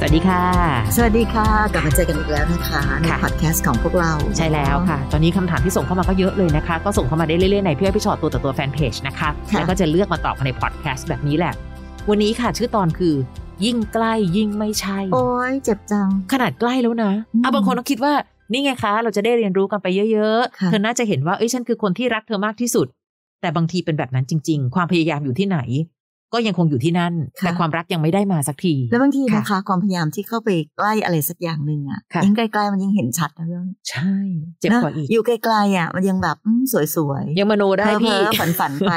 สวัสดีค่ะ สวัสดีค่ะ กลับมาเจอกันอีกแล้วนะคะในค่ะพอดแคสต์ของพวกเราใช่แล้วค่ะ ตอนนี้คำถามที่ส่งเข้ามาก็เยอะเลยนะคะ ก็ส่งเข้ามาได้เรื่อยๆในพี่อ้อยพี่ฉอดตัวต่อตัวแฟนเพจนะคะค่ะแล้วก็จะเลือกมาตอบในพอดแคสต์แบบนี้แหละ วันนี้ค่ะชื่อตอนคือ ยิ่งใกล้ยิ่งไม่ใช่ โอ้ยเจ็บจัง ขนาดใกล้แล้วนะอืมเอาบางคนต้องคิดว่านี่ไงคะ เราจะได้เรียนรู้กันไปเยอะค่ะๆ เธอน่าจะเห็นว่าเอ้ยฉันคือคนที่รักเธอมากที่สุด แต่บางทีเป็นแบบนั้นจริง ๆ ความพยายามอยู่ที่ไหน ก็ยังคงอยู่ที่นั่น แต่ความรักยังไม่ได้มาสักที แล้วบางทีค่ะนะคะ ความพยายามที่เข้าไปใกล้อะไรสักอย่างหนึ่งอะค่ะยิ่งใกล้ๆมันยิ่งเห็นชัดนะเรื่องใช่ เจ็บกว่าอีก อยู่ไกลๆอะมันยังแบบอืมสวยๆ ยังมโนได้พี่ฝันฝันๆไป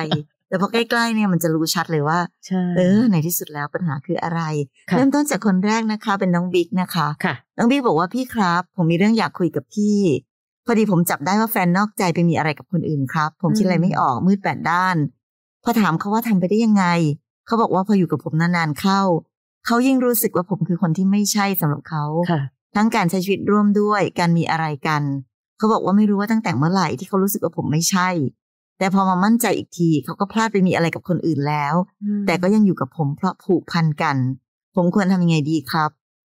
แต่พอใกล้ๆเนี่ยมันจะรู้ชัดเลยว่าใช่เออในที่สุดแล้วปัญหาคืออะไรค่ะเริ่มต้นจากคนแรกนะคะ เป็นน้องบิ๊กนะคะค่ะน้องบิ๊กบอกว่าพี่ครับ ผมมีเรื่องอยากคุยกับพี่พอดีผมจับได้ว่าแฟนนอกใจไปมีอะไรกับคนอื่นครับ ผมคิดอะไรไม่ออกมืดแปดด้าน พอถามเขาว่าทำไปได้ยังไง เขาบอกว่าพออยู่กับผมนานๆเข้า เขายิ่งรู้สึกว่าผมคือคนที่ไม่ใช่สำหรับเขาค่ะทั้งการใช้ชีวิตร่วมด้วยการมีอะไรกัน เขาบอกว่าไม่รู้ว่าตั้งแต่เมื่อไหร่ที่เขารู้สึกว่าผมไม่ใช่ แต่พอมามั่นใจอีกทีเขาก็พลาดไปมีอะไรกับคนอื่นแล้ว แต่ก็ยังอยู่กับผมเพราะผูกพันกัน ผมควรทำยังไงดีครับ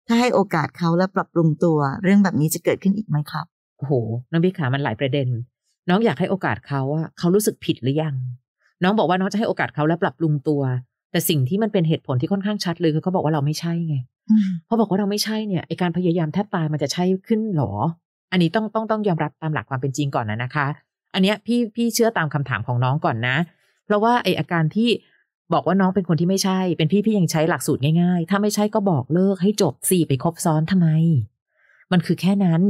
ถ้าให้โอกาสเขาและปรับปรุงตัว เรื่องแบบนี้จะเกิดขึ้นอีกไหมครับโอ้โหน้องบิ๊กขามันหลายประเด็น น้องอยากให้โอกาสเขาอะเขารู้สึกผิดหรือยัง น้องบอกว่าน้องจะให้โอกาสเขาและปรับปรุงตัว แต่สิ่งที่มันเป็นเหตุผลที่ค่อนข้างชัดเลยคือเขาบอกว่าเราไม่ใช่ไงพอบอกว่าเราไม่ใช่เนี่ยไอการพยายามแทบตายมันจะใช่ขึ้นหรอ อันนี้ต้องต้องต้องยอมรับตามหลักความเป็นจริงก่อนนะนะคะ อันเนี้ยพี่พี่เชื่อตามคำถามของน้องก่อนนะ เพราะว่าไออาการที่บอกว่าน้องเป็นคนที่ไม่ใช่ เป็นพี่พี่ยังใช้หลักสูตรง่ายๆ ถ้าไม่ใช่ก็บอกเลิกให้จบสี่ไปคบซ้อนทำไม มันคือแค่นั้น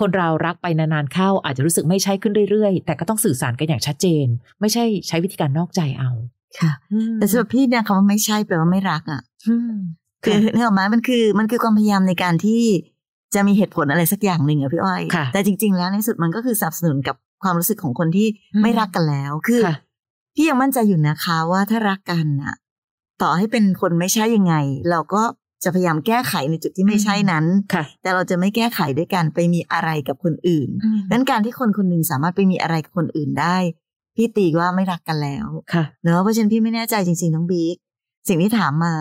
คนเรารักไปนานๆเข้าอาจจะรู้สึกไม่ใช่ขึ้นเรื่อยๆ แต่ก็ต้องสื่อสารกันอย่างชัดเจน ไม่ใช่ใช้วิธีการนอกใจเอา ค่ะ แต่สำหรับพี่เนี่ยคำว่าไม่ใช่แปลว่าไม่รักอะอืมคือเนี่ยหรอกไหมมันคือ มันคือความพยายามในการที่จะมีเหตุผลอะไรสักอย่างหนึ่งอะพี่อ้อยค่ะแต่จริง ๆ แล้วในสุดมันก็คือสนับสนุนกับความรู้สึกของคนที่อืมไม่รักกันแล้ว คือค่ะพี่ยังมั่นใจอยู่นะคะว่าถ้ารักกันอะต่อให้เป็นคนไม่ใช่ยังไง เราก็จะพยายามแก้ไขในจุดที่ไม่ใช่นั้นค่ะแต่เราจะไม่แก้ไขด้วยการไปมีอะไรกับคนอื่นนั้นการที่คนคนหนึ่งสามารถไปมีอะไรกับคนอื่นได้ พี่ตีว่าไม่รักกันแล้วค่ะเนอะเพราะฉะนั้นพี่ไม่แน่ใจจริงๆน้องบิ๊กสิ่งที่ถามมา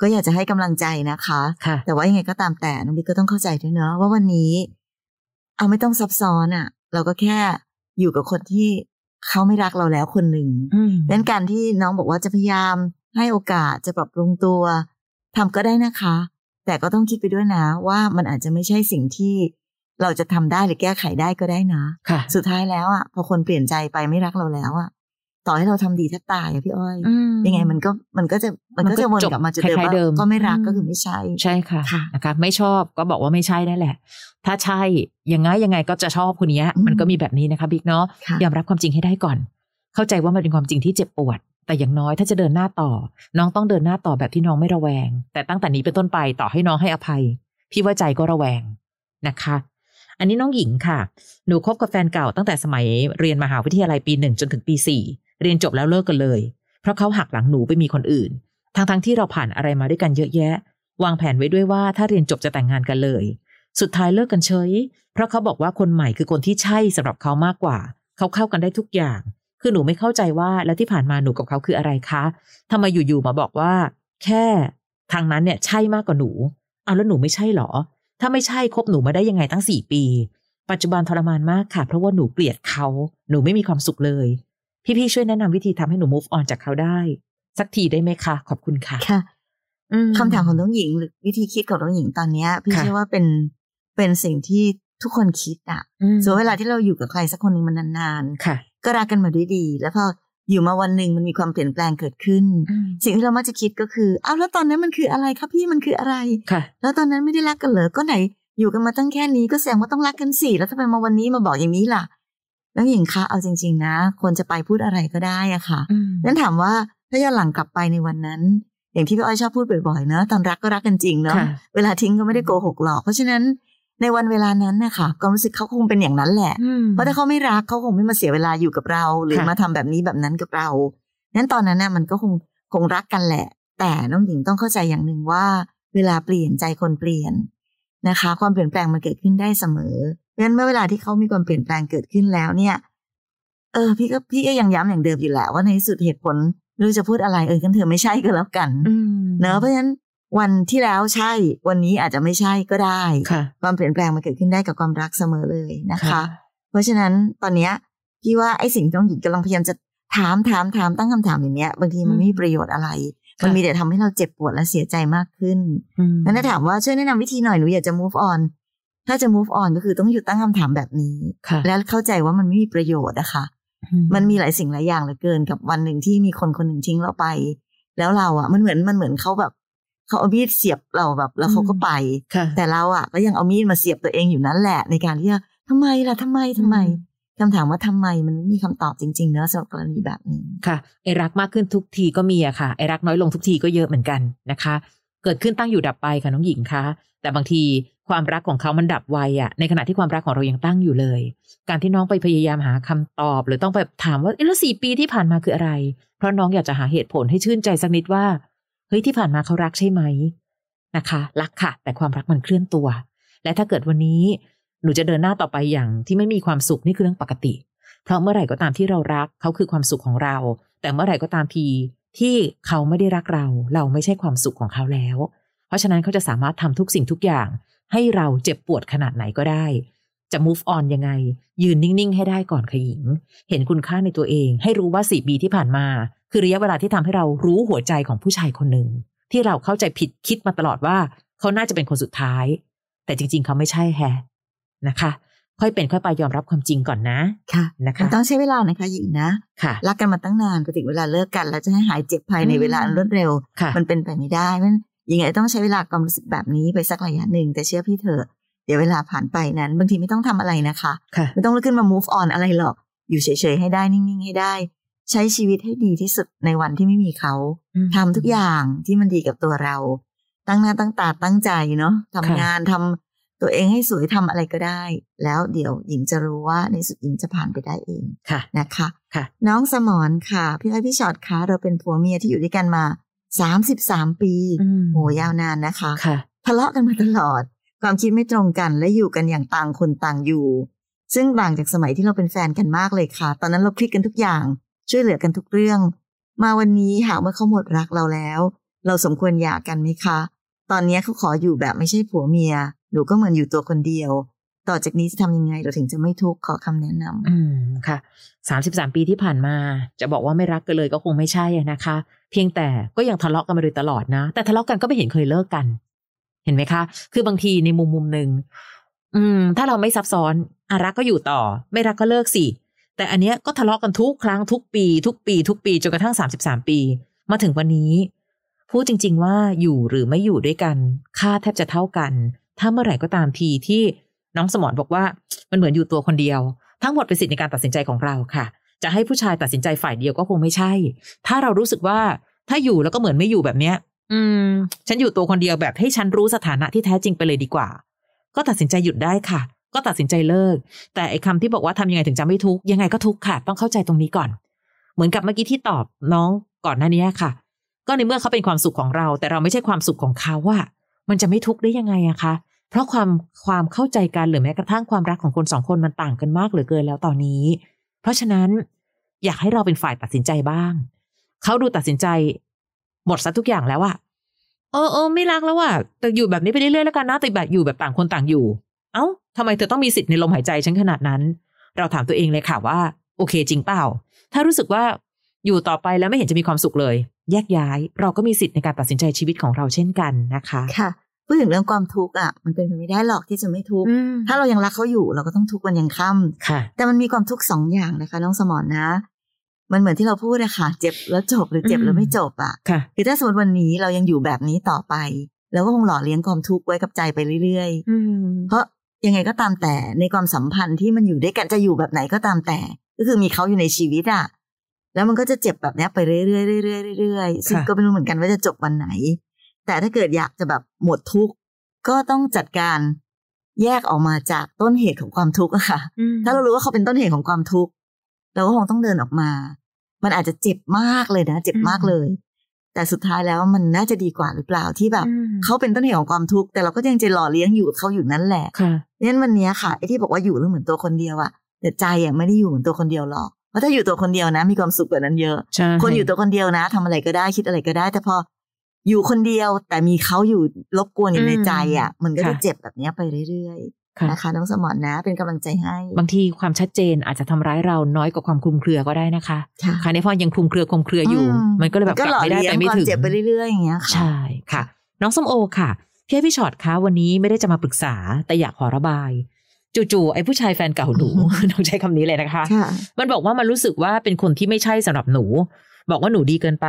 ก็อยากจะให้กำลังใจนะคะค่ะแต่ว่ายังไงก็ตามแต่น้องบิ๊กก็ต้องเข้าใจด้วยเนอะว่าวันนี้ เอาไม่ต้องซับซ้อนอะ่ะ เราก็แค่อยู่กับคนที่เขาไม่รักเราแล้วคนหนึ่งอืมดังนั้นการที่น้องบอกว่าจะพยายามให้โอกาสจะปรับปรุงตัวทำก็ได้นะคะ แต่ก็ต้องคิดไปด้วยนะว่ามันอาจจะไม่ใช่สิ่งที่ เราจะทำได้หรือแก้ไขได้ก็ได้นะค่ะ สุดท้ายแล้วอะพอคนเปลี่ยนใจไปไม่รักเราแล้วอะต่อให้เราทำดีแทบตายอะพี่อ้อยอืมยังไงมันก็มันก็จะมันก็มันก็จะวนจบกลับมาจุดเดิมคล้ายๆว่าเดิมก็ไม่รักอืมก็คือไม่ใช่ใช่ค่ะค่ะนะคะ ไม่ชอบก็บอกว่าไม่ใช่นั่นแหละ ถ้าใช่ยังไงยังไงก็จะชอบคนเนี้ยอืมมันก็มีแบบนี้นะคะบิ๊กเนาะค่ะยอมรับความจริงให้ได้ก่อน เข้าใจว่ามันเป็นความจริงที่เจ็บปวด แต่อย่างน้อยถ้าจะเดินหน้าต่อ น้องต้องเดินหน้าต่อแบบที่น้องไม่ระแวง แต่ตั้งแต่นี้เป็นต้นไปต่อให้น้องให้อภัย พี่ว่าใจก็ระแวงนะคะ อันนี้น้องหญิงค่ะ หนูคบกับแฟนเก่าตั้งแต่สมัยเรียนมหาวิทยาลัยปีหนึ่งจนถึงปีสี่เรียนจบแล้วเลิกกันเลย เพราะเขาหักหลังหนูไปมีคนอื่น ทั้งๆที่เราผ่านอะไรมาด้วยกันเยอะแยะ วางแผนไว้ด้วยว่าถ้าเรียนจบจะแต่งงานกันเลย สุดท้ายเลิกกันเฉย เพราะเขาบอกว่าคนใหม่คือคนที่ใช่สำหรับเขามากกว่า เขาเข้ากันได้ทุกอย่าง คือหนูไม่เข้าใจว่าแล้วที่ผ่านมาหนูกับเขาคืออะไรคะทำไมอยู่ๆมาบอกว่า แค่ทางนั้นเนี่ยใช่มากกว่าหนูเอาแล้วหนูไม่ใช่เหรอ ถ้าไม่ใช่คบหนูมาได้ยังไงตั้งสี่ปี ปัจจุบันทรมานมากค่ะ เพราะว่าหนูเกลียดเขา หนูไม่มีความสุขเลย พี่ๆช่วยแนะนำวิธีทำให้หนู move on จากเขาได้ สักทีได้ไหมคะ ขอบคุณค่ะค่ะอืคำถามของน้องหญิงหรือวิธีคิดของน้องหญิงตอนเนี้ย พี่ค่ะเชื่อว่าเป็นเป็นสิ่งที่ทุกคนคิดอะอืมส่วนเวลาที่เราอยู่กับใครสักคนหนึ่งมันนานค่ะๆก็รักกันมาด้วยดี แล้วพอ อยู่มาวันหนึ่งมันมีความเปลี่ยนแปลงเกิดขึ้นอืมสิ่งที่เรามักจะคิดก็คืออ้าวแล้วตอนนั้นมันคืออะไรครับพี่มันคืออะไรค่ะ แล้วตอนนั้นไม่ได้รักกันเหรอก็ไหน อยู่กันมาตั้งแค่นี้ก็แสดงว่าต้องรักกันสิแล้วทำไมมาวันนี้มาบอกอย่างนี้ล่ะน้องหญิงคะเอาจริง ๆ นะควรจะไปพูดอะไรก็ได้อะค่ะอืมนั้นถามว่าถ้าย้อนหลังกลับไปในวันนั้น อย่างที่พี่อ้อยชอบพูดบ่อยๆเนอะตอนรักก็รักกันจริงเนอะค่ะเวลาทิ้งก็ไม่ได้โกหกหรอกเพราะฉะนั้น ในวันเวลานั้นนะคะความรู้สึกเขาคงเป็นอย่างนั้นแหละอืมเพราะถ้าเขาไม่รักเขาคงไม่มาเสียเวลาอยู่กับเรา หรือค่ะมาทำแบบนี้แบบนั้นกับเรานั้นตอนนั้นน่ะมันก็คงคงรักกันแหละ แต่น้องหญิงต้องเข้าใจอย่างหนึ่งว่า เวลาเปลี่ยนใจคนเปลี่ยนนะคะ ความเปลี่ยนแปลงมันเกิดขึ้นได้เสมอเพราะฉะนั้นเมื่อเวลาที่เขามีความเปลี่ยนแปลงเกิดขึ้นแล้วเนี่ย เออ พี่ก็พี่ก็ยังย้ำอย่างเดิมอยู่แหละว่าในที่สุดเหตุผลไม่รู้จะพูดอะไรเออกันเธอไม่ใช่ก็แล้วกันอืมเนอะเพราะฉะนั้น วันที่แล้วใช่วันนี้อาจจะไม่ใช่ก็ได้ค่ะ ความเปลี่ยนแปลงมันเกิดขึ้นได้กับความรักเสมอเลยนะคะ เพราะฉะนั้นตอนเนี้ยพี่ว่าไอ้สิ่งที่น้องหญิงกำลังพยายามจะถามถามถามตั้งคำถามอย่างเนี้ย บางทีมันไม่มีประโยชน์อะไร มันมีแต่ทำให้เราเจ็บปวดและเสียใจมากขึ้นอืมงั้นถ้าถามว่าช่วยแนะนำวิธีหน่อยหนูอยากจะ move on ถ้าจะ move on ก็คือต้องหยุดตั้งคำถามแบบนี้ค่ะแล้วเข้าใจว่ามันไม่มีประโยชน์นะคะมันมีหลายสิ่งหลายอย่างเหลือเกินกับวันหนึ่งที่มีคนคนหนึ่งทิ้งเราไป แล้วเราอะมันเหมือนมันเหมือนเขาแบบ เขาเอามีดเสียบเราแบบ แล้วเขาก็ไปค่ะแต่เราอะ ก็ยังเอามีดมาเสียบตัวเองอยู่นั่นแหละ ในการที่จะทำไมล่ะทำไมทำไมคำถามว่าทำไมมันไม่มีคำตอบจริงๆเนอะสำหรับกรณีแบบนี้ค่ะไอรักมากขึ้นทุกทีก็มีอะค่ะไอรักน้อยลงทุกทีก็เยอะเหมือนกันนะคะ เกิดขึ้นตั้งอยู่ดับไปค่ะน้องหญิงคะแต่บางทีความรักของเขามันดับไวอะในขณะที่ความรักของเรายังตั้งอยู่เลย การที่น้องไปพยายามหาคำตอบ หรือต้องไปถามว่าเอ๊ะแล้วสี่ปีที่ผ่านมาคืออะไร เพราะน้องอยากจะหาเหตุผลให้ชื่นใจสักนิดว่า เฮ้ยที่ผ่านมาเขารักใช่ไหมนะคะ รักค่ะ แต่ความรักมันเคลื่อนตัว และถ้าเกิดวันนี้หนูจะเดินหน้าต่อไปอย่างที่ไม่มีความสุขนี่คือเรื่องปกติ เพราะเมื่อไหร่ก็ตามที่เรารักเขาคือความสุขของเรา แต่เมื่อไหร่ก็ตามทีที่เขาไม่ได้รักเรา เราไม่ใช่ความสุขของเขาแล้ว เพราะฉะนั้นเขาจะสามารถทำทุกสิ่งทุกอย่าง ให้เราเจ็บปวดขนาดไหนก็ได้ จะ move on ยังไง ยืนนิ่ง ๆ ให้ได้ก่อนค่ะหญิง เห็นคุณค่าในตัวเอง ให้รู้ว่าสี่ปีที่ผ่านมา คือระยะเวลาที่ทำให้เรารู้หัวใจของผู้ชายคนหนึ่งที่เราเข้าใจผิดคิดมาตลอดว่า เขาน่าจะเป็นคนสุดท้าย แต่จริง ๆ เขาไม่ใช่แฮะนะคะ ค่อยเป็นค่อยไปยอมรับความจริงก่อนนะค่ะนะคะมันต้องใช้เวลานะคะหญิงนะค่ะรักกันมาตั้งนานพอถึงเวลาเลิกกันแล้วจะให้หายเจ็บภายในอืมเวลาอันรวดเร็วค่ะมันเป็นไปไม่ได้มันยังไงต้องใช้เวลาความรู้สึกแบบนี้ไปสักระยะหนึ่งแต่เชื่อพี่เถอะเดี๋ยวเวลาผ่านไปนั้น บางทีไม่ต้องทำอะไรนะคะค่ะไม่ต้องลุกขึ้นมา move on อะไรหรอก อยู่เฉยๆให้ได้นิ่งๆให้ได้ ใช้ชีวิตให้ดีที่สุดในวันที่ไม่มีเขาทำทุกอย่างที่มันดีกับตัวเรา ตั้งหน้าตั้งตาตั้งใจเนาะทำค่ะงานทำตัวเองให้สวยทำอะไรก็ได้ แล้วเดี๋ยวหญิงจะรู้ว่าในสุดหญิงจะผ่านไปได้เองค่ะนะคะค่ะ น้องสมอนค่ะพี่อ้อยพี่ชอตคะเราเป็นผัวเมียที่อยู่ด้วยกันมาสามสิบสามปีอืมโหยาวนานนะคะค่ะทะเลาะกันมาตลอด ความคิดไม่ตรงกันและอยู่กันอย่างต่างคนต่างอยู่ ซึ่งต่างจากสมัยที่เราเป็นแฟนกันมากเลยค่ะ ตอนนั้นเราคลิกกันทุกอย่าง ช่วยเหลือกันทุกเรื่อง มาวันนี้หากเมื่อเขาหมดรักเราแล้ว เราสมควรหย่ากันไหมคะ ตอนนี้เขาขออยู่แบบไม่ใช่ผัวเมีย หนูก็เหมือนอยู่ตัวคนเดียว ต่อจากนี้จะทำยังไงเราถึงจะไม่ทุกข์ขอคำแนะนำอืมค่ะสามสิบสามปีที่ผ่านมา จะบอกว่าไม่รักกันเลยก็คงไม่ใช่นะคะ เพียงแต่ก็ยังทะเลาะกันมาโดยตลอดนะ แต่ทะเลาะกันก็ไม่เห็นเคยเลิกกัน เห็นไหมคะ คือบางทีในมุมมุมหนึ่งอืม ถ้าเราไม่ซับซ้อนอรักก็อยู่ต่อ ไม่รักก็เลิกสิ แต่อันเนี้ยก็ทะเลาะกันทุกครั้งทุกปี ทุกปีทุกปีจนกระทั่งสามสิบสามปี มาถึงวันนี้ พูดจริง ๆ ว่าอยู่หรือไม่อยู่ด้วยกัน ค่าแทบจะเท่ากัน ถ้าเมื่อไหร่ก็ตามทีที่น้องสมรบอกว่ามันเหมือนอยู่ตัวคนเดียว ทั้งหมดเป็นสิทธิในการตัดสินใจของเราค่ะ จะให้ผู้ชายตัดสินใจฝ่ายเดียวก็คงไม่ใช่ ถ้าเรารู้สึกว่าถ้าอยู่แล้วก็เหมือนไม่อยู่แบบเนี้ย อืม ฉันอยู่ตัวคนเดียวแบบให้ฉันรู้สถานะที่แท้จริงไปเลยดีกว่า ก็ตัดสินใจหยุดได้ค่ะ ก็ตัดสินใจเลิก แต่ไอ้คำที่บอกว่าทำยังไงถึงจะไม่ทุกข์ยังไงก็ทุกข์ค่ะ ต้องเข้าใจตรงนี้ก่อน เหมือนกับเมื่อกี้ที่ตอบน้องก่อนหน้านี้ค่ะ ก็ในเมื่อเขาเป็นความสุขของเรา แต่เราไม่ใช่ความสุขของเขาว่า มันจะไม่ทุกข์ได้ยังไงอะคะเพราะความความเข้าใจกันหรือแม้กระทั่งความรักของคนสองคนมันต่างกันมากเหลือเกินแล้วตอนนี้ เพราะฉะนั้นอยากให้เราเป็นฝ่ายตัดสินใจบ้าง เขาดูตัดสินใจ หมดซะทุกอย่างแล้วอะเออเออไม่รักแล้วอะแต่อยู่แบบนี้ไปเรื่อยๆแล้วกันนะแต่แบบอยู่แบบต่างคนต่างอยู่ เอ้า ทำไมเธอต้องมีสิทธิ์ในลมหายใจฉันขนาดนั้น เราถามตัวเองเลยค่ะว่า โอเคจริงเปล่า ถ้ารู้สึกว่าอยู่ต่อไปแล้วไม่เห็นจะมีความสุขเลย แยกย้ายเราก็มีสิทธิ์ในการตัดสินใจชีวิตของเราเช่นกันนะคะค่ะพูดถึงเรื่องความทุกข์อะมันเป็นไปไม่ได้หรอกที่จะไม่ทุกข์อืมถ้าเรายังรักเขาอยู่เราก็ต้องทุกข์วันยังค่ำค่ะ แต่มันมีความทุกข์สองอย่างนะคะน้องสมอนนะ มันเหมือนที่เราพูดอะค่ะเจ็บแล้วจบหรือเจ็บแล้วไม่จบอะค่ะคือถ้าสมมติวันนี้เรายังอยู่แบบนี้ต่อไปเราก็คงหล่อเลี้ยงความทุกข์ไว้กับใจไปเรื่อยอืมๆเพราะ ยังไงก็ตามแต่ในความสัมพันธ์ที่มันอยู่ด้วยกันจะอยู่แบบไหนก็ตามแต่ ก็คือมีเขาอยู่ในชีวิตอะแล้วมันก็จะเจ็บแบบเนี้ยไปเรื่อยๆเรื่อยๆเรื่อยๆซึ่งก็ไม่รู้เหมือนกันว่าจะจบวันไหน แต่ถ้าเกิดอยากจะแบบหมดทุกข์ก็ต้องจัดการแยกออกมาจากต้นเหตุของความทุกข์อะค่ะ ถ้าเรารู้ว่าเขาเป็นต้นเหตุของความทุกข์เราก็คงต้องเดินออกมา มันอาจจะเจ็บมากเลยนะ เจ็บมากเลย แต่สุดท้ายแล้วมันน่าจะดีกว่าหรือเปล่าที่แบบอืมเขาเป็นต้นเหตุของความทุกข์แต่เราก็ยังจะหล่อเลี้ยงอยู่กับเขาอยู่นั่นแหละ ค่ะงั้นวันเนี้ยค่ะไอ้ที่บอกว่าอยู่แล้วเหมือนตัวคนเดียวอะแต่ใจอะไม่ได้อยู่เหมือนตัวคนเดียวหรอกเพราะถ้าอยู่ตัวคนเดียวนะ มีความสุขกว่านั้นเยอะใช่คนอยู่ตัวคนเดียวนะทำอะไรก็ได้คิดอะไรก็ได้ แต่พออยู่คนเดียวแต่มีเขาอยู่รบกวนอยู่ในใจอะมันก็จะเจ็บแบบเนี้ยไปเรื่อยๆค่ะนะคะน้องสมอนนะเป็นกำลังใจให้ บางทีความชัดเจนอาจจะทำร้ายเราน้อยกว่าความคลุมเครือก็ได้นะคะค่ะค่ะในพอยังคลุมเครือคลุมเครืออยู่ มันก็เลยแบบกก็ลับหล่อไม่ได้เลี้ยไปงไม่ความถึงเจ็บไปเรื่อยๆอย่างเงี้ยค่ะใช่ค่ะ น้องส้มโอค่ะ พี่ให้พี่ช็อตคะวันนี้ไม่ได้จะมาปรึกษาแต่อยากขอระบายจู่ๆไอ้ผู้ชายแฟนเก่าหนูต้องใช้คำนี้เลยนะคะค่ะมันบอกว่ามันรู้สึกว่าเป็นคนที่ไม่ใช่สำหรับหนู บอกว่าหนูดีเกินไป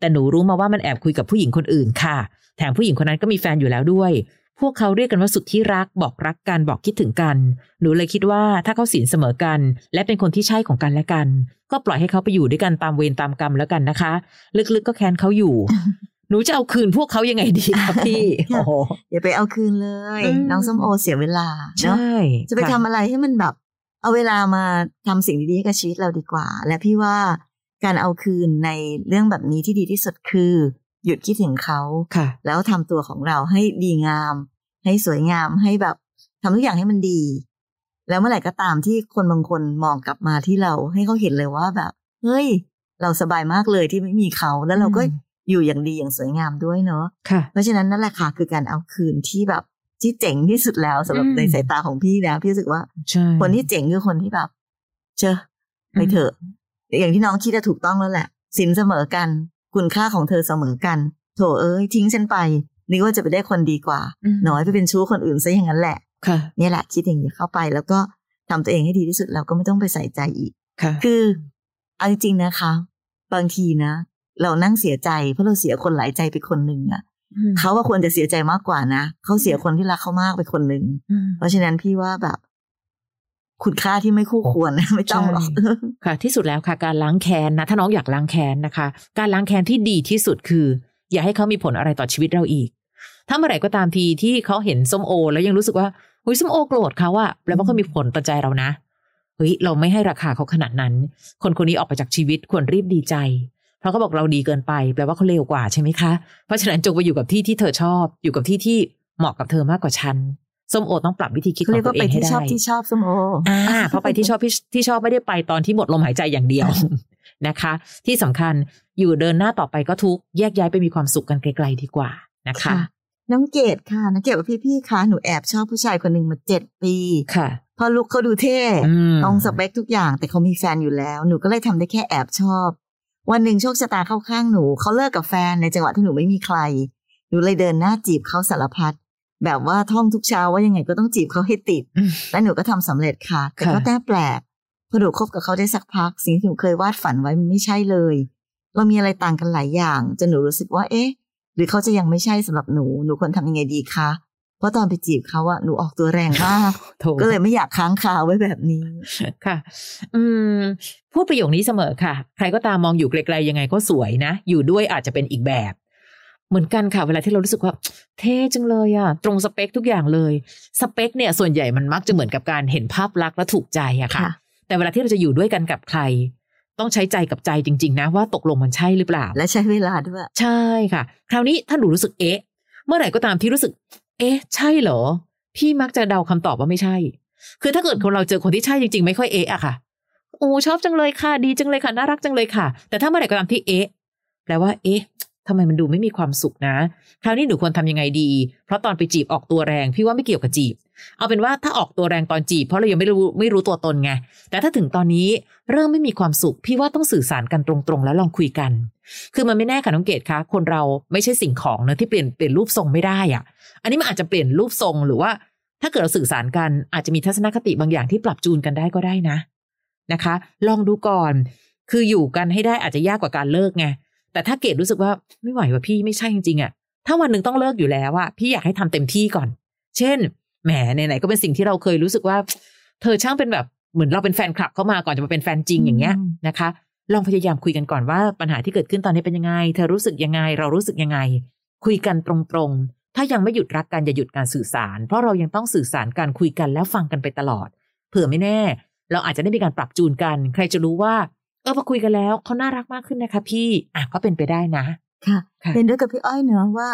แต่หนูรู้มาว่ามันแอบคุยกับผู้หญิงคนอื่นค่ะ แถมผู้หญิงคนนั้นก็มีแฟนอยู่แล้วด้วย พวกเขาเรียกกันว่าสุดที่รักบอกรักกันบอกคิดถึงกัน หนูเลยคิดว่าถ้าเขาสินเสมอกัน และเป็นคนที่ใช่ของกันและกัน ก็ปล่อยให้เขาไปอยู่ด้วยกันตามเวรตามกรรมแล้วกันนะคะ ลึกๆก็แค้นเขาอยู่ หนูจะเอาคืนพวกเขายังไงดีครับพี่โอ้โหอย่าไปเอาคืนเลยอืมน้องส้มโอเสียเวลาใช่เนาะจะไปค่ทำอะไรให้มันแบบ เอาเวลามาทำสิ่งดีๆให้กับชีวิตเราดีกว่า และพี่ว่าการเอาคืนในเรื่องแบบนี้ที่ดีที่สุดคือ หยุดคิดถึงเขาค่ะ แล้วทำตัวของเราให้ดีงาม ให้สวยงามให้แบบทำทุกอย่างให้มันดี แล้วเมื่อไหร่ก็ตามที่คนบางคนมองกลับมาที่เราให้เขาเห็นเลยว่าแบบ เฮ้ย เราสบายมากเลยที่ไม่มีเขาแล้วเราก็ อืมอยู่อย่างดีอย่างสวยงามด้วยเนาะค่ะเพราะฉะนั้นนั่นแหละค่ะคือการเอาคืนที่แบบที่เจ๋งที่สุดแล้วสำหรับอืมในสายตาของพี่นะพี่รู้สึกว่าใช่คนที่เจ๋งคือคนที่แบบเชอะไปเถอะ อย่างที่น้องคิดจะถูกต้องแล้วแหละสินเสมอกัน คุณค่าของเธอเสมอกัน โถเอ้ยทิ้งฉันไปนึกว่าจะไปได้คนดีกว่าอืมน้อยไปเป็นชู้คนอื่นซะอย่างนั้นแหละค่ะเนี่ยแหละคิดอย่างนี้เข้าไป แล้วก็ทำตัวเองให้ดีที่สุดแล้วก็ไม่ต้องไปใส่ใจอีกค่ะคือเอาจริงๆนะคะ บางทีนะ เรานั่งเสียใจเพราะเราเสียคนหลายใจไปคนหนึ่งอะเขาว่าควรจะเสียใจมากกว่านะเขาเสียคนที่รักเขามากไปคนหนึ่งอืมเพราะฉะนั้นพี่ว่าแบบคุณค่าที่ไม่คู่ควรไม่ต้องหรอกใช่ค่ะ ที่สุดแล้วค่ะ การล้างแค้นนะ ถ้าน้องอยากล้างแค้นนะคะ การล้างแค้นที่ดีที่สุดคือ อย่าให้เขามีผลอะไรต่อชีวิตเราอีก ถ้าเมื่อไหร่ก็ตามทีที่เขาเห็นส้มโอ แล้วยังรู้สึกว่าเฮ้ยส้มโอโกรธเขาอะแปลว่าเขามีผลต่อใจเรานะเฮ้ยเราไม่ให้ราคาเขาขนาดนั้น คนคนนี้ออกไปจากชีวิตควรรีบดีใจ เพราะเขาบอกเราดีเกินไปแปลว่าเขาเลวกว่าใช่ไหมคะ เพราะฉะนั้นจงไปอยู่กับที่ที่เธอชอบ อยู่กับที่ที่เหมาะกับเธอมากกว่าฉันส้มโอต้องปรับวิธีคิดขเขาอเรียงกตัว่าวเอไปงให้ที่ได้ชอบที่ชอบสมโออ่าเพราะไปที่ชอบที่ที่ชอบไม่ได้ไปตอนที่หมดลมหายใจอย่างเดียวนะคะ ที่สำคัญอยู่เดินหน้าต่อไปก็ทุกข์แยกย้ายไปมีความสุขกันไกล ๆ ดีกว่านะคะค่ะน้องเกดค่ะน้องเกดว่าพี่ๆคะหนูแอบชอบผู้ชายคนหนึ่งมาเจ็ดปีค่ะพอลุกเขาดูเท่อืมตรงสเปคทุกอย่างแต่เขามีแฟนอยู่แล้ว หนูก็เลยทำได้แค่แอบชอบ วันหนึ่งโชคชะตาเข้าข้างหนูเขาเลิกกับแฟนในจังหวะที่หนูไม่มีใคร หนูเลยเดินหน้าจีบเขาสารพัดแบบว่าท่องทุกเช้าว่ายังไงก็ต้องจีบเขาให้ติดอืมและหนูก็ทำสำเร็จค่ะ แต่ก็ค่ะแต้แปลกพอหนูคบกับเขาได้สักพัก สิ่งที่หนูเคยวาดฝันไว้มันไม่ใช่เลย เรามีอะไรต่างกันหลายอย่างจนหนูรู้สึกว่าเอ๊ะ หรือเขาจะยังไม่ใช่สำหรับหนู หนูควรทำยังไงดีคะ เพราะตอนไปจีบเขาอะหนูออกตัวแรงมากโถก็เลยไม่อยากค้างคาไว้แบบนี้ค่ะ อืมพูดประโยคนี้เสมอค่ะ ใครก็ตามมองอยู่ไกลๆยังไงก็สวยนะ อยู่ด้วยอาจจะเป็นอีกแบบ เหมือนกันค่ะ เวลาที่เรารู้สึกว่า เท่จังเลยอะตรงสเปคทุกอย่างเลยสเปคเนี่ย ส่วนใหญ่มันมักจะเหมือนกับการเห็นภาพลักษณ์และถูกใจอะค่ะค่ะแต่เวลาที่เราจะอยู่ด้วยกันกับใคร ต้องใช้ใจกับใจจริง ๆ นะ ว่าตกลงมันใช่หรือเปล่า และใช้เวลาด้วย ใช่ค่ะ คราวนี้ถ้าหนูรู้สึกเอ๊ะเมื่อไหร่ก็ตามที่รู้สึก เอ๊ะ ใช่เหรอ พี่มักจะเดาคำตอบว่าไม่ใช่ คือถ้าเกิดคนเราเจอคนที่ใช่จริง ๆ ไม่ค่อยเอ๊ะอะค่ะโอ้ชอบจังเลยค่ะ ดีจังเลยค่ะ น่ารักจังเลยค่ะ แต่ถ้าเมื่อไหร่ก็ตามที่เอ๊ะแปลว่าเอ๊ะ ทำไมมันดูไม่มีความสุขนะ คราวนี้หนูควรทำยังไงดี เพราะตอนไปจีบออกตัวแรง พี่ว่าไม่เกี่ยวกับจีบ เอาเป็นว่าถ้าออกตัวแรงตอนจีบ เพราะเรายังไม่รู้ไม่รู้ตัวตนไง แต่ถ้าถึงตอนนี้เริ่มไม่มีความสุข พี่ว่าต้องสื่อสารกันตรงๆ แล้วลองคุยกัน คือมันไม่แน่ค่ะน้องเกดคะ คนเราไม่ใช่สิ่งของเนอะที่เปลี่ยนเปลี่ยนรูปทรงไม่ได้อะอันนี้มันอาจจะเปลี่ยนรูปทรงหรือว่า ถ้าเกิดเราสื่อสารกันอาจจะมีทัศนคติบางอย่างที่ปรับจูนกันได้ก็ได้นะ นะคะ ลองดูก่อน คืออยู่กันให้ได้อาจจะยากกว่าการเลิกไง แต่ถ้าเกดรู้สึกว่าไม่ไหวว่าพี่ไม่ใช่จริงๆอะถ้าวันหนึ่งต้องเลิกอยู่แล้วอะพี่อยากให้ทำเต็มที่ก่อน เช่นแหมไหนๆก็เป็นสิ่งที่เราเคยรู้สึกว่า เธอช่างเป็นแบบเหมือนเราเป็นแฟนคลับเข้ามาก่อนจะมาเป็นแฟนจริงอย่างเงี้ยอืมนะคะ ลองพยายามคุยกันก่อนว่าปัญหาที่เกิดขึ้นตอนนี้เป็นยังไง เธอรู้สึกยังไง เรารู้สึกยังไง คุยกันตรงๆ ถ้ายังไม่หยุดรักกันอย่าหยุดการสื่อสาร เพราะเรายังต้องสื่อสารการคุยกันแล้วฟังกันไปตลอด เผื่อไม่แน่ เราอาจจะได้มีการปรับจูนกัน ใครจะรู้ว่า เออพอคุยกันแล้วเขาน่ารักมากขึ้นนะคะ พี่อะก็เป็นไปได้นะ ค่ะค่ะเป็นด้วยกับพี่อ้อยเนอะว่า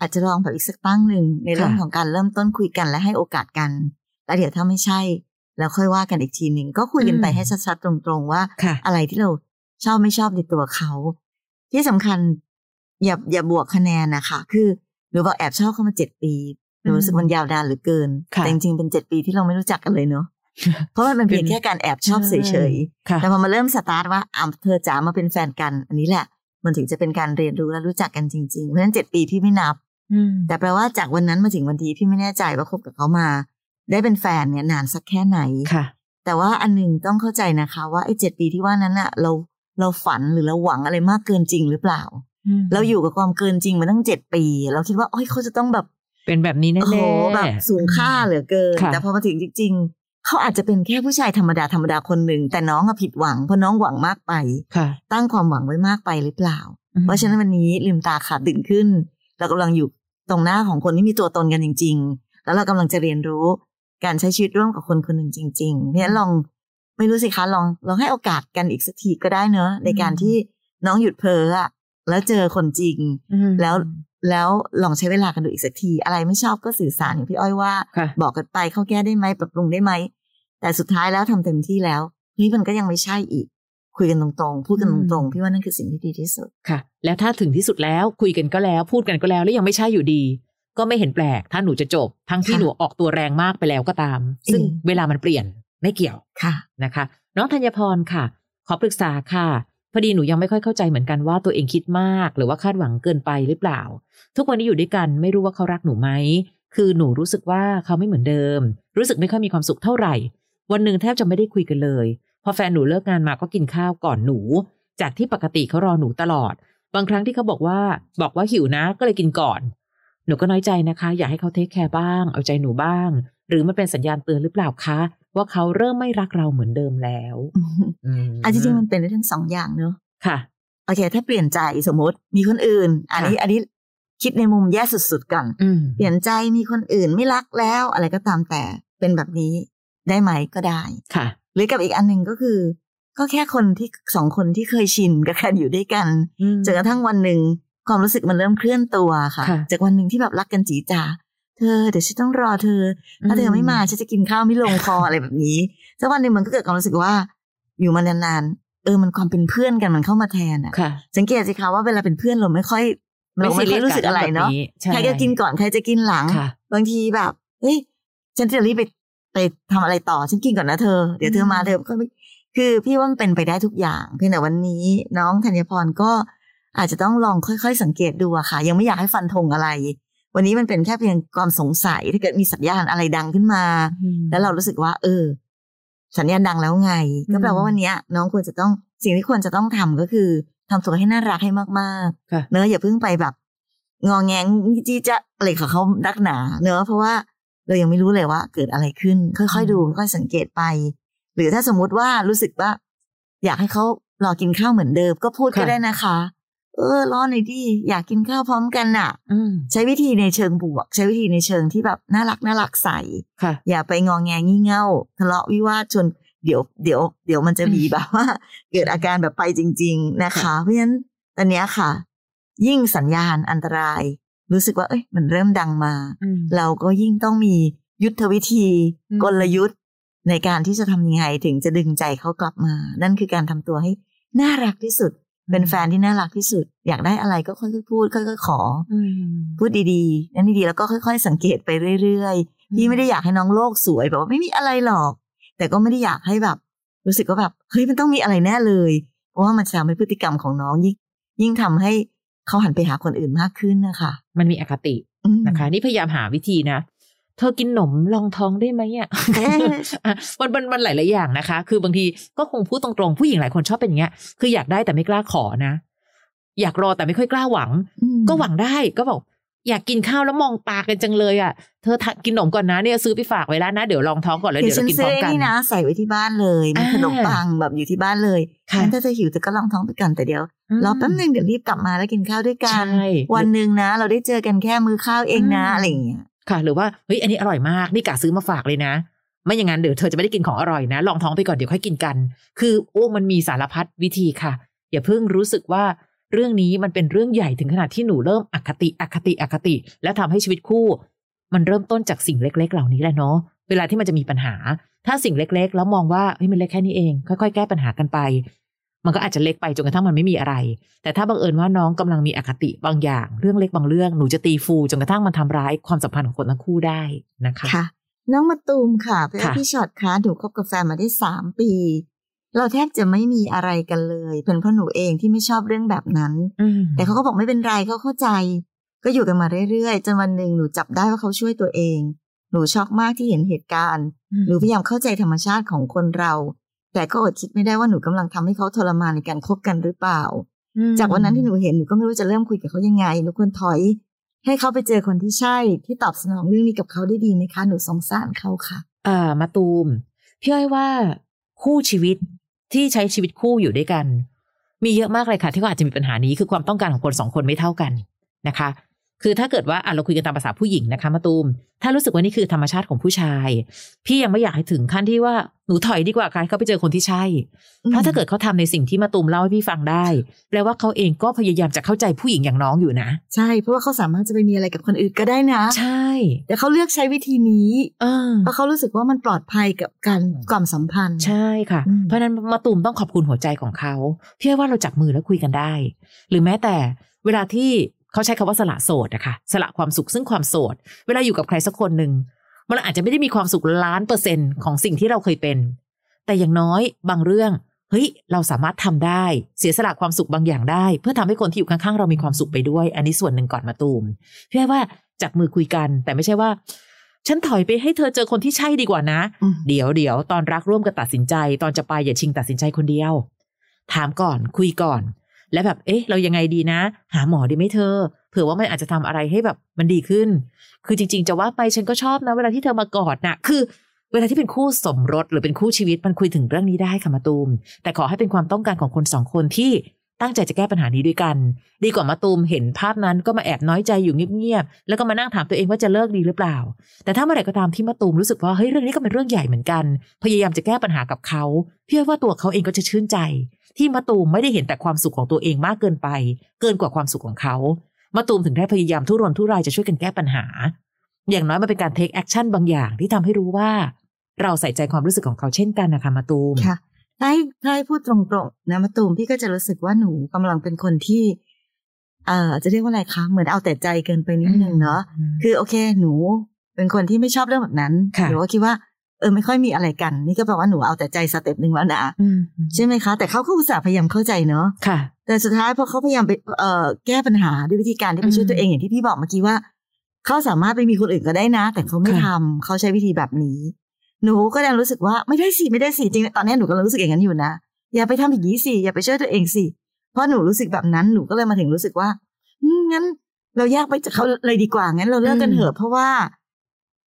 อาจจะลองแบบอีกสักตั้งหนึ่งในเรื่องค่ะของการเริ่มต้นคุยกันและให้โอกาสกันแล้วเดี๋ยวถ้าไม่ใช่ แล้วค่อยว่ากันอีกทีหนึ่งก็คุยกันไปให้ชัดๆตรงๆว่าค่ะอะไรที่เราชอบไม่ชอบในตัวเขา ที่สำคัญอย่าอย่าบวกคะแนนนะคะ คือหนูบอกแอบชอบเขามาเจ็ดปีหนูรู้สึกมันยาวนานเหรือเกินค่ะแต่จริงๆเป็นเจ็ดปีที่เราไม่รู้จักกันเลยเนอะ เพราะมันเป็นเพียงแค่การแอบชอบเฉยๆค่ะแต่พอมาเริ่มสตาร์ทว่าอะเธอจ๋ามาเป็นแฟนกัน อันนี้แหละ มันถึงจะเป็นการเรียนรู้และรู้จักกันจริง ๆ เพราะฉะนั้นเจ็ดปีพี่ไม่นับอืมแต่แปลว่าจากวันนั้นมาถึงวันนี้พี่ไม่แน่ใจว่าคบกับเขามา ได้เป็นแฟนเนี่ยนานสักแค่ไหนค่ะ แต่ว่าอันหนึ่งต้องเข้าใจนะคะ ว่าไอ้เจ็ดปีที่ว่านั้นอะเราเราฝันหรือเราหวังอะไรมากเกินจริงหรือเปล่า เราอยู่กับความเกินจริงมาตั้งเจ็ดปี เราคิดว่าโอ้ยเขาจะต้องแบบ เป็นแบบนี้แน่โอ้โหๆแบบสูงค่าเหลือเกินค่ะแต่พอมาถึงจริง ๆ เขาอาจจะเป็นแค่ผู้ชายธรรมดาธรรมดาคนหนึ่งแต่น้องอะผิดหวังเพราะน้องหวังมากไปค่ะตั้งความหวังไว้มากไปหรือเปล่า เพราะฉะนั้นวันนี้ลืมตาขาดึงขึ้น เรากำลังอยู่ตรงหน้าของคนที่มีตัวตนกันจริง ๆ แล้วเรากำลังจะเรียนรู้การใช้ชีวิตร่วมกับคนคนหนึ่งจริงๆเพราะฉะนั้นลองไม่รู้สิคะลองลองให้โอกาสกันอีกสักทีก็ได้เนอะในการที่น้องหยุดเพ้ออะแล้วเจอคนจริงอืมแล้วแล้วลองใช้เวลากันดูอีกสักที อะไรไม่ชอบก็สื่อสารอย่างพี่อ้อยว่าค่ะบอกกันไปเขาแก้ได้ไหมปรับปรุงได้ไหม แต่สุดท้ายแล้วทำเต็มที่แล้วนี่มันก็ยังไม่ใช่อีก คุยกันตรงๆ พูดกันตรงๆพี่ว่านั่นคือสิ่งที่ดีที่สุดค่ะ แล้วถ้าถึงที่สุดแล้วคุยกันก็แล้ว พูดกันก็แล้วแล้วยังไม่ใช่อยู่ดี ก็ไม่เห็นแปลก ถ้าหนูจะจบ ทั้งที่ค่ะหนูออกตัวแรงมากไปแล้วก็ตาม ซึ่งอืมเวลามันเปลี่ยนไม่เกี่ยวค่ะนะคะน้องธัญพรค่ะ ขอปรึกษาค่ะพอดีหนูยังไม่ค่อยเข้าใจเหมือนกันว่าตัวเองคิดมาก หรือว่าคาดหวังเกินไปหรือเปล่า ทุกวันนี้อยู่ด้วยกันไม่รู้ว่าเขารักหนูไหมคือหนูรู้สึกว่าเขาไม่เหมือนเดิม รู้สึกไม่ค่อยมีความสุขเท่าไหร่ วันหนึ่งแทบจะไม่ได้คุยกันเลย พอแฟนหนูเลิกงานมาก็กินข้าวก่อนหนู จากที่ปกติเขารอหนูตลอด บางครั้งที่เขาบอกว่าบอกว่าหิวนะก็เลยกินก่อน หนูก็น้อยใจนะคะ อยากให้เขาเทคแคร์บ้าง เอาใจหนูบ้าง หรือมันเป็นสัญญาณเตือนหรือเปล่าคะ ว่าเขาเริ่มไม่รักเราเหมือนเดิมแล้วอืมอันจริงๆมันเป็นได้ทั้งสองอย่างเนอะค่ะโอเค ถ้าเปลี่ยนใจสมมติมีคนอื่น อันนี้ค่ะอันนี้คิดในมุมแย่สุดๆก่อนอืมเปลี่ยนใจมีคนอื่นไม่รักแล้วอะไรก็ตามแต่เป็นแบบนี้ ได้ไหมก็ได้ค่ะ หรือกับอีกอันหนึ่งก็คือ ก็แค่คนที่สองคนที่เคยชินกับการอยู่ด้วยกันจนกระทั่งวันหนึ่งความรู้สึกมันเริ่มเคลื่อนตัวค่ะค่ะ จากวันหนึ่งที่แบบรักกันจีจ๋าเธอเดี๋ยวฉันต้องรอเธอ ถ้าเธอไม่มาฉันจะกินข้าวไม่ลงคออะไรแบบนี้สักวันหนึ่งมันก็เกิดความรู้สึกว่า อยู่มานานๆเออมันความเป็นเพื่อนกันมันเข้ามาแทนอะค่ะสังเกตสิคะว่าเวลาเป็นเพื่อนเราไม่ค่อยเราไม่ค่อยรู้สึกอะไรเนาะใช่ใครจะกินก่อนใครจะกินหลังค่ะบางทีแบบเฮ้ยฉันจะรีบไป ไปทำอะไรต่อฉันกินก่อนนะเธอ เดี๋ยวเธอมาอืมเธอก็ไม่คือพี่ว่ามันเป็นไปได้ทุกอย่างเพียงแต่วันนี้น้องธัญพรก็อาจจะต้องลองค่อย ๆ สังเกตดูอะค่ะ ยังไม่อยากให้ฟันธงอะไร วันนี้มันเป็นแค่เพียงความสงสัยถ้าเกิดมีสัญญาณอะไรดังขึ้นมา แล้วเรารู้สึกว่า เออ สัญญาณดังแล้วไง ก็แปลว่าวันเนี้ยน้องควรจะต้องสิ่งที่ควรจะต้องทำก็คือทำตัวให้น่ารักให้มากๆค่ะเนอะอย่าเพิ่งไปแบบ งอแงงจี้จะอะไรของเขานักหนา เนอะเพราะว่า เรายังไม่รู้เลยว่าเกิดอะไรขึ้น ค่อยๆดูค่อยๆสังเกตไป หรือถ้าสมมุติว่ารู้สึกว่า อยากให้เขารอกินข้าวเหมือนเดิมก็พูดก็ค่ะได้นะคะ เออรอหน่อยดิอยากกินข้าวพร้อมกันน่ะอืมใช้วิธีในเชิงบวก ใช้วิธีในเชิงที่แบบน่ารักน่ารักใสค่ะอย่าไปงองแงงี่เง่าทะเลาะวิวาทจนเดี๋ยวเดี๋ยวเดี๋ยวมันจะมีแบบว่า เกิดอาการแบบไปจริง ๆ นะคะ เพราะฉะนั้นตอนเนี้ยค่ะ ยิ่งสัญญาณอันตราย รู้สึกว่าเอ้ยมันเริ่มดังมาอืมเราก็ยิ่งต้องมียุทธวิธีอืมกลยุทธ์ในการที่จะทำยังไงถึงจะดึงใจเขากลับมา นั่นคือการทำตัวให้น่ารักที่สุด เป็นแฟนที่น่ารักที่สุด อยากได้อะไรก็ค่อยๆพูดค่อยๆขออืมพูดดีๆนั่นดีๆแล้วก็ค่อย ๆ สังเกตไปเรื่อยๆพี่ไม่ได้อยากให้น้องโลกสวยแบบว่าไม่มีอะไรหรอก แต่ก็ไม่ได้อยากให้แบบ รู้สึกว่าแบบเฮ้ยมันต้องมีอะไรแน่เลย เพราะว่ามันจะทำให้พฤติกรรมของน้องยิ่งยิ่งทำให้ เขาหันไปหาคนอื่นมากขึ้นนะคะมันมีอคติอืมนะคะ นี่พยายามหาวิธีนะเธอกินหนมรองท้องได้ไหมอะเอ๊ะอะมันมันมันหลายๆอย่างนะคะ คือบางทีก็คงพูดตรงๆผู้หญิงหลายคนชอบเป็นอย่างเงี้ย คืออยากได้แต่ไม่กล้าขอนะ อยากรอแต่ไม่ค่อยกล้าหวังอืมก็หวังได้ก็บอก อยากกินข้าวแล้วมองตากันจังเลยอะ เธอทะกินหนมก่อนนะเนี่ยซื้อไปฝากไว้แล้วนะ เดี๋ยวลองท้องก่อนแล้วเดี๋เดี๋ยยววฉันเรากินซื้พร้ออมไอ้กันนี่นะ ใส่ไว้ที่บ้านเลยมีอ่าขนมปังแบบอยู่ที่บ้านเลยค่ะงั้นถ้าจะหิวแต่ก็ลองท้องไปกันแต่เดี๋ยวรอแป๊บนึงเดี๋ยวรีบกลับมาแล้วกินข้าวด้วยกันใช่วันหนึ่งนะ เราได้เจอกันแค่มื้อข้าวเองนะอืมอะไรอย่างเงี้ยค่ะ หรือว่าเฮ้ยอันนี้อร่อยมากนี่กะซื้อมาฝากเลยนะ ไม่อย่างนั้นเดี๋ยวเธอจะไม่ได้กินของอร่อยนะ ลองท้องไปก่อนเดี๋ยวค่อยกินกัน คือโอ้มันมีสารพัดวิธีค่ะ อย่าเพิ่งรู้สึกว่า เรื่องนี้มันเป็นเรื่องใหญ่ถึงขนาดที่หนูเริ่มอคติอคติอคติ และทำให้ชีวิตคู่ มันเริ่มต้นจากสิ่งเล็ก ๆ เหล่านี้แหละเนาะเวลาที่มันจะมีปัญหา ถ้าสิ่งเล็ก ๆ แล้วมองว่าเฮ้ยมันเล็กแค่นี้เอง ค่อยๆ แก้ปัญหากันไป มันก็อาจจะเล็กไปจนกระทั่งมันไม่มีอะไร แต่ถ้าบังเอิญว่าน้องกำลังมีอคติบางอย่าง เรื่องเล็กบางเรื่องหนูจะตีฟูจนกระทั่งมันทำร้ายความสัมพันธ์ของคนทั้งคู่ได้นะคะค่ะน้องมาตูมค่ะเพื่อนค่ะพี่ช็อตคะหนูคบกับแฟนมาได้สามปี เราแทบจะไม่มีอะไรกันเลยเป็นเพราะหนูเองที่ไม่ชอบเรื่องแบบนั้นอืมแต่เขาก็บอกไม่เป็นไรเขาเข้าใจ ก็อยู่กันมาเรื่อยๆจนวันหนึ่งหนูจับได้ว่าเขาช่วยตัวเอง หนูช็อกมากที่เห็นเหตุการณ์หนูพยายามเข้าใจธรรมชาติของคนเรา แต่ก็อดคิดไม่ได้ว่าหนูกำลังทำให้เขาทรมานในการคบกันหรือเปล่าอืมจากวันนั้นที่หนูเห็นหนูก็ไม่รู้จะเริ่มคุยกับเขายังไงหนูควรถอย ให้เขาไปเจอคนที่ใช่ ที่ตอบสนองเรื่องนี้กับเขาได้ดีไหมคะ หนูสงสารเขาค่ะอ่ามาตูมพี่อ้อยว่าคู่ชีวิต ที่ใช้ชีวิตคู่อยู่ด้วยกัน มีเยอะมากเลยค่ะ ที่เขาอาจจะมีปัญหานี้คือความต้องการของคนสองคนไม่เท่ากันนะคะ คือถ้าเกิดว่าอะเราคุยกันตามภาษาผู้หญิงนะคะมาตูม ถ้ารู้สึกว่านี่คือธรรมชาติของผู้ชาย พี่ยังไม่อยากให้ถึงขั้นที่ว่าหนูถอยดีกว่าค่ะให้เขาไปเจอคนที่ใช่ เพราะถ้าเกิดเขาทำในสิ่งที่มาตูมเล่าให้พี่ฟังได้แปลว่าเขาเองก็พยายามจะเข้าใจผู้หญิงอย่างน้องอยู่นะ ใช่ เพราะว่าเขาสามารถจะไปมีอะไรกับคนอื่นก็ได้นะ ใช่ แต่เขาเลือกใช้วิธีนี้เออเพราะเขารู้สึกว่ามันปลอดภัยกับการความสัมพันธ์ ใช่ค่ะอืมเพราะฉะนั้นมาตูมต้องขอบคุณหัวใจของเขาพี่ว่าเราจับมือแล้วคุยกันได้ หรือแม้แต่เวลาที่ เขาใช้คำว่าสละโสดนะคะสละความสุขซึ่งความโสด เวลาอยู่กับใครสักคนหนึ่งมันอาจจะไม่ได้มีความสุขล้านเปอร์เซ็นต์ของสิ่งที่เราเคยเป็น แต่อย่างน้อยบางเรื่องเฮ้ยเราสามารถทำได้เสียสละความสุขบางอย่างได้ เพื่อทำให้คนที่อยู่ข้างๆเรามีความสุขไปด้วย อันนี้ส่วนหนึ่งก่อนมาตูมพี่ว่าจับมือคุยกัน แต่ไม่ใช่ว่า ฉันถอยไปให้เธอเจอคนที่ใช่ดีกว่านะอืมเดี๋ยวเดี๋ยวตอนรักร่วมกันตัดสินใจ ตอนจะไปอย่าชิงตัดสินใจคนเดียว ถามก่อนคุยก่อน และแบบเอ๊ะ เรายังไงดีนะ หาหมอดีไหมเธอ เผื่อว่ามันอาจจะทำอะไรให้แบบมันดีขึ้น คือจริง ๆ จะว่าไปฉันก็ชอบนะ เวลาที่เธอมากอดนะคือ เวลาที่เป็นคู่สมรสหรือเป็นคู่ชีวิตมันคุยถึงเรื่องนี้ได้ค่ะมาตูม แต่ขอให้เป็นความต้องการของคนสองคนที่ ตั้งใจจะแก้ปัญหานี้ด้วยกัน ดีกว่ามะตูมเห็นภาพนั้นก็มาแอบน้อยใจอยู่เงียบๆแล้วก็มานั่งถามตัวเองว่าจะเลิกดีหรือเปล่า แต่ถ้าเมื่อไหร่ก็ตามที่มะตูมรู้สึกว่าเฮ้ยเรื่องนี้ก็เป็นเรื่องใหญ่เหมือนกัน พยายามจะแก้ปัญหากับเขาพี่ว่าตัวเขาเองก็จะชื่นใจ ที่มะตูมไม่ได้เห็นแต่ความสุขของตัวเองมากเกินไป เกินกว่าความสุขของเขามะตูมถึงได้พยายามทุรนทุรายจะช่วยกันแก้ปัญหา อย่างน้อยมันเป็นการ take action บางอย่างที่ทำให้รู้ว่า เราใส่ใจความรู้สึกของเขาเช่นกันนะคะมาตูมค่ะ ถ้าให้ถ้าให้พูดตรงๆนะมาตูมพี่ก็จะรู้สึกว่าหนูกำลังเป็นคนที่ เอ่อจะเรียกว่าอะไรคะเหมือนเอาแต่ใจเกินไปนิดนึงเนาะอืมคือโอเค หนูเป็นคนที่ไม่ชอบเรื่องแบบนั้นค่ะหรือว่าคิดว่าเออไม่ค่อยมีอะไรกัน นี่ก็แปลว่าหนูเอาแต่ใจสเต็ปหนึ่งแล้วนะอืมใช่ไหมคะ แต่เขาก็อุตส่าห์พยายามเข้าใจเนาะค่ะ แต่สุดท้ายพอเขาพยายามไปเอ่อแก้ปัญหาด้วยวิธีการที่ไปช่วยอืมตัวเองอย่างที่พี่บอกเมื่อกี้ว่าเขาสามารถไปมีคนอื่นก็ได้นะ แต่เขาไม่ค่ะทำเขาใช้วิธีแบบนี้ หนูก็ยังรู้สึกว่าไม่ได้สิไม่ได้สิจริงๆตอนนี้หนูก็รู้สึกอย่างนั้นอยู่นะอย่าไปทำอย่างนี้สิอย่าไปช่วยตัวเองสิเพราะหนูรู้สึกแบบนั้นหนูก็เลยมาถึงรู้สึกว่าอืมงั้น เราแยกไปจากเขาเลยดีกว่างั้น เราเลิกกันเถอะเพราะว่า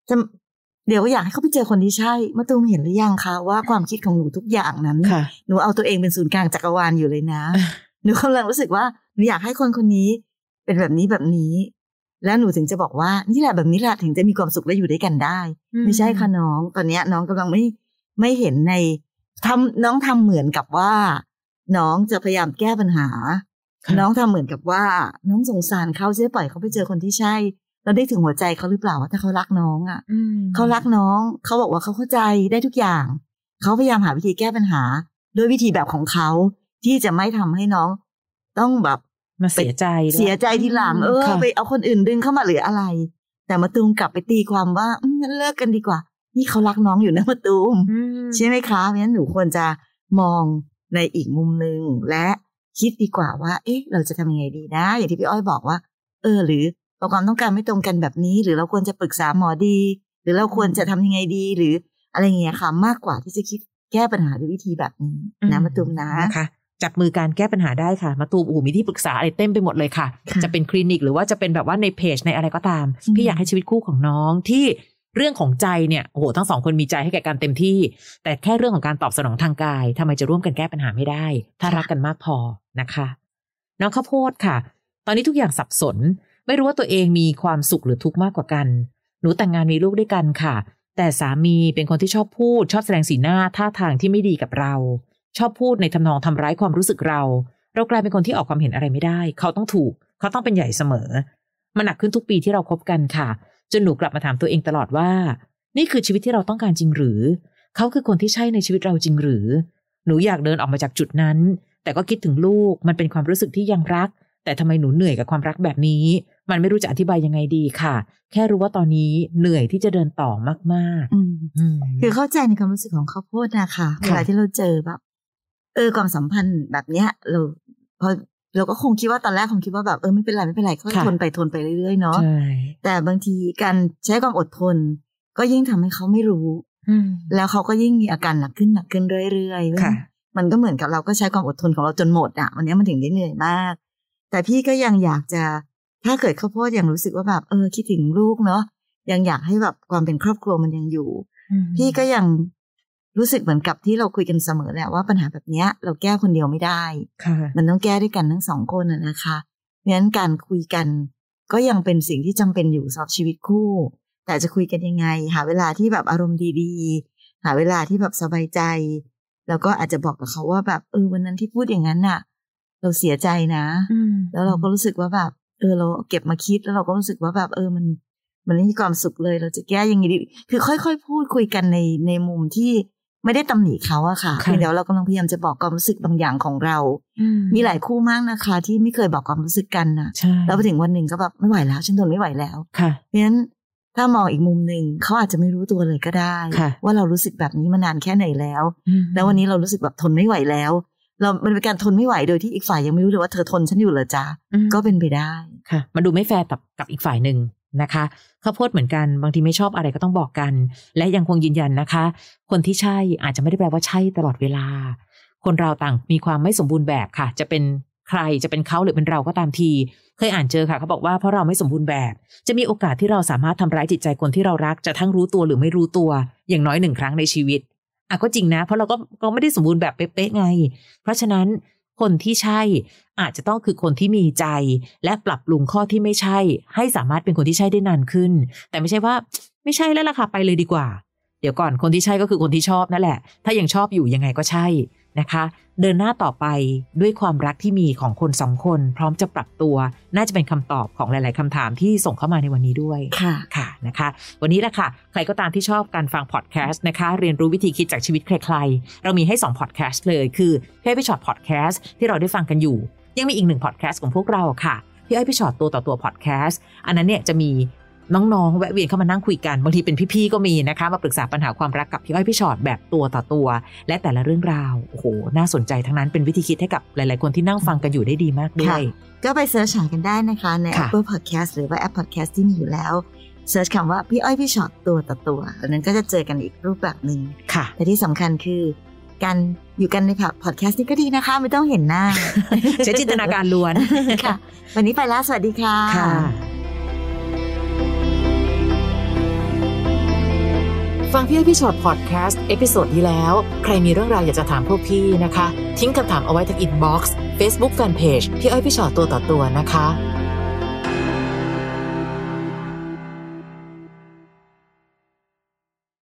จะเดี๋ยวอยากให้เขาไปเจอคนที่ใช่มาตูมเห็นหรือยังคะว่าความคิดของหนูทุกอย่างนั้นค่ะหนูเอาตัวเองเป็นศูนย์กลางจักรวาลอยู่เลยนะ หนูกำลังรู้สึกว่าหนูอยากให้คนคนนี้เป็นแบบนี้แบบนี้ แล้วหนูถึงจะบอกว่านี่แหละแบบนี้แหละถึงจะมีความสุขและอยู่ด้วยกันได้ ไม่ใช่ค่ะน้อง ตอนเนี้ยน้องกำลังไม่ไม่เห็นในทำน้องทำเหมือนกับว่า น้องจะพยายามแก้ปัญหาค่ะน้องทำเหมือนกับว่า น้องสงสารเขาจะปล่อยเขาไปเจอคนที่ใช่เราได้ถึงหัวใจเขาหรือเปล่าว่าถ้าเขารักน้องอะอืมเขารักน้องเขาบอกว่าเขาเข้าใจได้ทุกอย่าง เขาพยายามหาวิธีแก้ปัญหา ด้วยวิธีแบบของเขาที่จะไม่ทำให้น้อง ต้องแบบ มาเสียใจด้วยเสียใจทีหลังเออค่ะไปเอาคนอื่นดึงเข้ามาหรืออะไร แต่มาตูมกลับไปตีความว่าอืมงั้นเลิกกันดีกว่า นี่เขารักน้องอยู่นะมาตูมอืมใช่ไหมคะเพราะฉะนั้นหนูควรจะมองในอีกมุมหนึ่งและคิดดีกว่าว่า เอ๊ะ เราจะทำยังไงดีนะ อย่างที่พี่อ้อยบอกว่า เออ หรือเราความต้องการไม่ตรงกันแบบนี้ หรือเราควรจะปรึกษาหมอดี หรือเราควรจะทำยังไงดี หรืออะไรอย่างเงี้ยค่ะมากกว่าที่จะคิดแก้ปัญหาด้วยวิธีแบบนี้นะมาตูมนะนะคะ จับมือการแก้ปัญหาได้ค่ะ มาตูมอูมีที่ปรึกษาอะไรเต็มไปหมดเลยค่ะค่ะ จะเป็นคลินิกหรือว่าจะเป็นแบบว่าในเพจในอะไรก็ตามอืมพี่อยากให้ชีวิตคู่ของน้องที่เรื่องของใจเนี่ยโอ้โหทั้งสองคนมีใจให้แก่กันเต็มที่ แต่แค่เรื่องของการตอบสนองทางกายทำไมจะร่วมกันแก้ปัญหาไม่ได้ ถ้ารักกันมากพอนะคะ น้องข้าวโพดค่ะ ตอนนี้ทุกอย่างสับสน ไม่รู้ว่าตัวเองมีความสุขหรือทุกข์มากกว่ากัน หนูแต่งงานมีลูกด้วยกันค่ะ แต่สามีเป็นคนที่ชอบพูด ชอบแสดงสีหน้าท่าทางที่ไม่ดีกับเรา ชอบพูดในทำนองทำร้ายความรู้สึกเรา เรากลายเป็นคนที่ออกความเห็นอะไรไม่ได้ เขาต้องถูก เขาต้องเป็นใหญ่เสมอ มันหนักขึ้นทุกปีที่เราคบกันค่ะ จนหนูกลับมาถามตัวเองตลอดว่า นี่คือชีวิตที่เราต้องการจริงหรือ เขาคือคนที่ใช่ในชีวิตเราจริงหรือ หนูอยากเดินออกมาจากจุดนั้น แต่ก็คิดถึงลูก มันเป็นความรู้สึกที่ยังรัก แต่ทำไมหนูเหนื่อยกับความรักแบบนี้ มันไม่รู้จะอธิบายยังไงดีค่ะ แค่รู้ว่าตอนนี้เหนื่อยที่จะเดินต่อมากอืมๆอืมคือเข้าใจในความรู้สึกของข้าวโพดนะคะเวลาที่เราเจอแบบ เออความสัมพันธ์แบบเนี้ยเราพอเราก็คงคิดว่าตอนแรกคงคิดว่าแบบเออไม่เป็นไรไม่เป็นไรค่อยค่ะทนไปทนไปเรื่อยๆเนาะใช่แต่บางทีการใช้ความอดทน ก็ยิ่งทำให้เขาไม่รู้อืมแล้วเขาก็ยิ่งมีอาการหนักขึ้นหนักขึ้นเรื่อยๆค่ะมันก็เหมือนกับเราก็ใช้ความอดทนของเราจนหมดอะวันนี้มันถึงได้เหนื่อยมาก แต่พี่ก็ยังอยากจะถ้าเกิดข้าวโพดยังรู้สึกว่าแบบเออคิดถึงลูกเนาะยังอยากให้แบบความเป็นครอบครัวมันยังอยู่ พี่ก็ยัง รู้สึกเหมือนกับที่เราคุยกันเสมอแหละว่าปัญหาแบบเนี้ยเราแก้คนเดียวไม่ได้ค่ะมันต้องแก้ด้วยกันทั้งสองคนน่ะนะคะเพราะฉะนั้นการคุยกันก็ยังเป็นสิ่งที่จำเป็นอยู่สำหรับชีวิตคู่ แต่จะคุยกันยังไง หาเวลาที่แบบอารมณ์ดีๆ หาเวลาที่แบบสบายใจ แล้วก็อาจจะบอกกับเขาว่าแบบเออวันนั้นที่พูดอย่างนั้นน่ะ เราเสียใจนะแล้วเราก็รู้สึกว่าแบบ เออเราเก็บมาคิดแล้วเราก็รู้สึกว่าแบบเออมันมันไม่มีความสุขเลย เราจะแก้ยังไงดี คือค่อยๆ พูดคุยกันในในมุมที่ ไม่ได้ตำหนิเขาอะค่ะค่ะเพียงแต่ว่าเรากำลังพยายามจะบอกความรู้สึกบางอย่างของเรา มีหลายคู่มากนะคะ ที่ไม่เคยบอกความรู้สึกกันนะใช่แล้วไปถึงวันหนึ่งก็แบบไม่ไหวแล้ว ฉันทนไม่ไหวแล้วค่ะเพราะฉะนั้นถ้ามองอีกมุมหนึ่งเขาอาจจะไม่รู้ตัวเลยก็ได้ค่ะว่าเรารู้สึกแบบนี้มานานแค่ไหนแล้ว แล้ววันนี้เรารู้สึกแบบทนไม่ไหวแล้ว เรามันเป็นการทนไม่ไหวโดยที่อีกฝ่ายยังไม่รู้เลยว่าเธอทนฉันอยู่เหรอจ๊ะอืมก็เป็นไปได้ค่ะ มันดูไม่แฟร์กับกับอีกฝ่ายหนึ่ง นะคะข้าวโพดเหมือนกันบางทีไม่ชอบอะไรก็ต้องบอกกัน และยังคงยืนยันนะคะ คนที่ใช่อาจจะไม่ได้แปลว่าใช่ตลอดเวลา คนเราต่างมีความไม่สมบูรณ์แบบค่ะ จะเป็นใครจะเป็นเขาหรือเป็นเราก็ตามที เคยอ่านเจอค่ะเขาบอกว่าเพราะเราไม่สมบูรณ์แบบ จะมีโอกาสที่เราสามารถทำร้ายจิตใจคนที่เรารักจะทั้งรู้ตัวหรือไม่รู้ตัว อย่างน้อยหนึ่งครั้งในชีวิตอะก็จริงนะ เพราะเราก็ก็ไม่ได้สมบูรณ์แบบเป๊ะๆไง เพราะฉะนั้น คนที่ใช่อาจจะต้องคือคนที่มีใจ และปรับปรุงข้อที่ไม่ใช่ ให้สามารถเป็นคนที่ใช่ได้นานขึ้น แต่ไม่ใช่ว่า ไม่ใช่แล้วล่ะค่ะไปเลยดีกว่า เดี๋ยวก่อนคนที่ใช่ก็คือคนที่ชอบนั่นแหละ ถ้ายังชอบอยู่ยังไงก็ใช่ นะคะ เดินหน้าต่อไปด้วยความรักที่มีของคนสองคน พร้อมจะปรับตัว น่าจะเป็นคำตอบของหลาย ๆคำถามที่ส่งเข้ามาในวันนี้ด้วยค่ะค่ะนะคะ วันนี้แหละค่ะ ใครก็ตามที่ชอบการฟังพอดแคสต์นะคะ เรียนรู้วิธีคิดจากชีวิตใคร ๆ เรามีให้2พอดแคสต์เลยคือพี่อ้อยพี่ฉอดพอดแคสต์ที่เราได้ฟังกันอยู่ ยังมีอีกหนึ่งพอดแคสต์ของพวกเราค่ะพี่อ้อยพี่ฉอดตัวต่อตัวพอดแคสต์อันนั้นเนี่ยจะมี น้องๆ แวะเวียนเข้ามานั่งคุยกัน บางทีเป็นพี่ๆ ก็มีนะคะ มาปรึกษาปัญหาความรักกับพี่อ้อยพี่ฉอดแบบตัวต่อตัว และแต่ละเรื่องราว โอ้โห น่าสนใจทั้งนั้นเป็นวิธีคิดให้กับหลายๆ คนที่นั่งฟังกันอยู่ได้ดีมากด้วย ก็ไปเสิร์ชหากันได้นะคะ ในค่ะ Apple Podcast หรือว่าแอป Podcast ที่มีอยู่แล้วเสิร์ชคำว่าพี่อ้อยพี่ช็อตตัวต่อตัวอันนั้นก็จะเจอกันอีกรูปแบบหนึ่งค่ะแต่ที่สำคัญคือการอยู่กันในพอดแคสต์นี่ก็ดีนะคะ ไม่ต้องเห็นหน้า ใช้จินตนาการล้วนค่ะ วันนี้ไปแล้วสวัสดีค่ะ ฟังพี่อ้อยพี่ฉอดพอดแคสต์ episode ที่แล้ว ใครมีเรื่องราวอยากจะถามพวกพี่นะคะ ทิ้งคำถามเอาไว้ที่ inbox เฟซบุ๊กแฟนเพจพี่อ้อยพี่ฉอดตัวต่อตัวนะคะ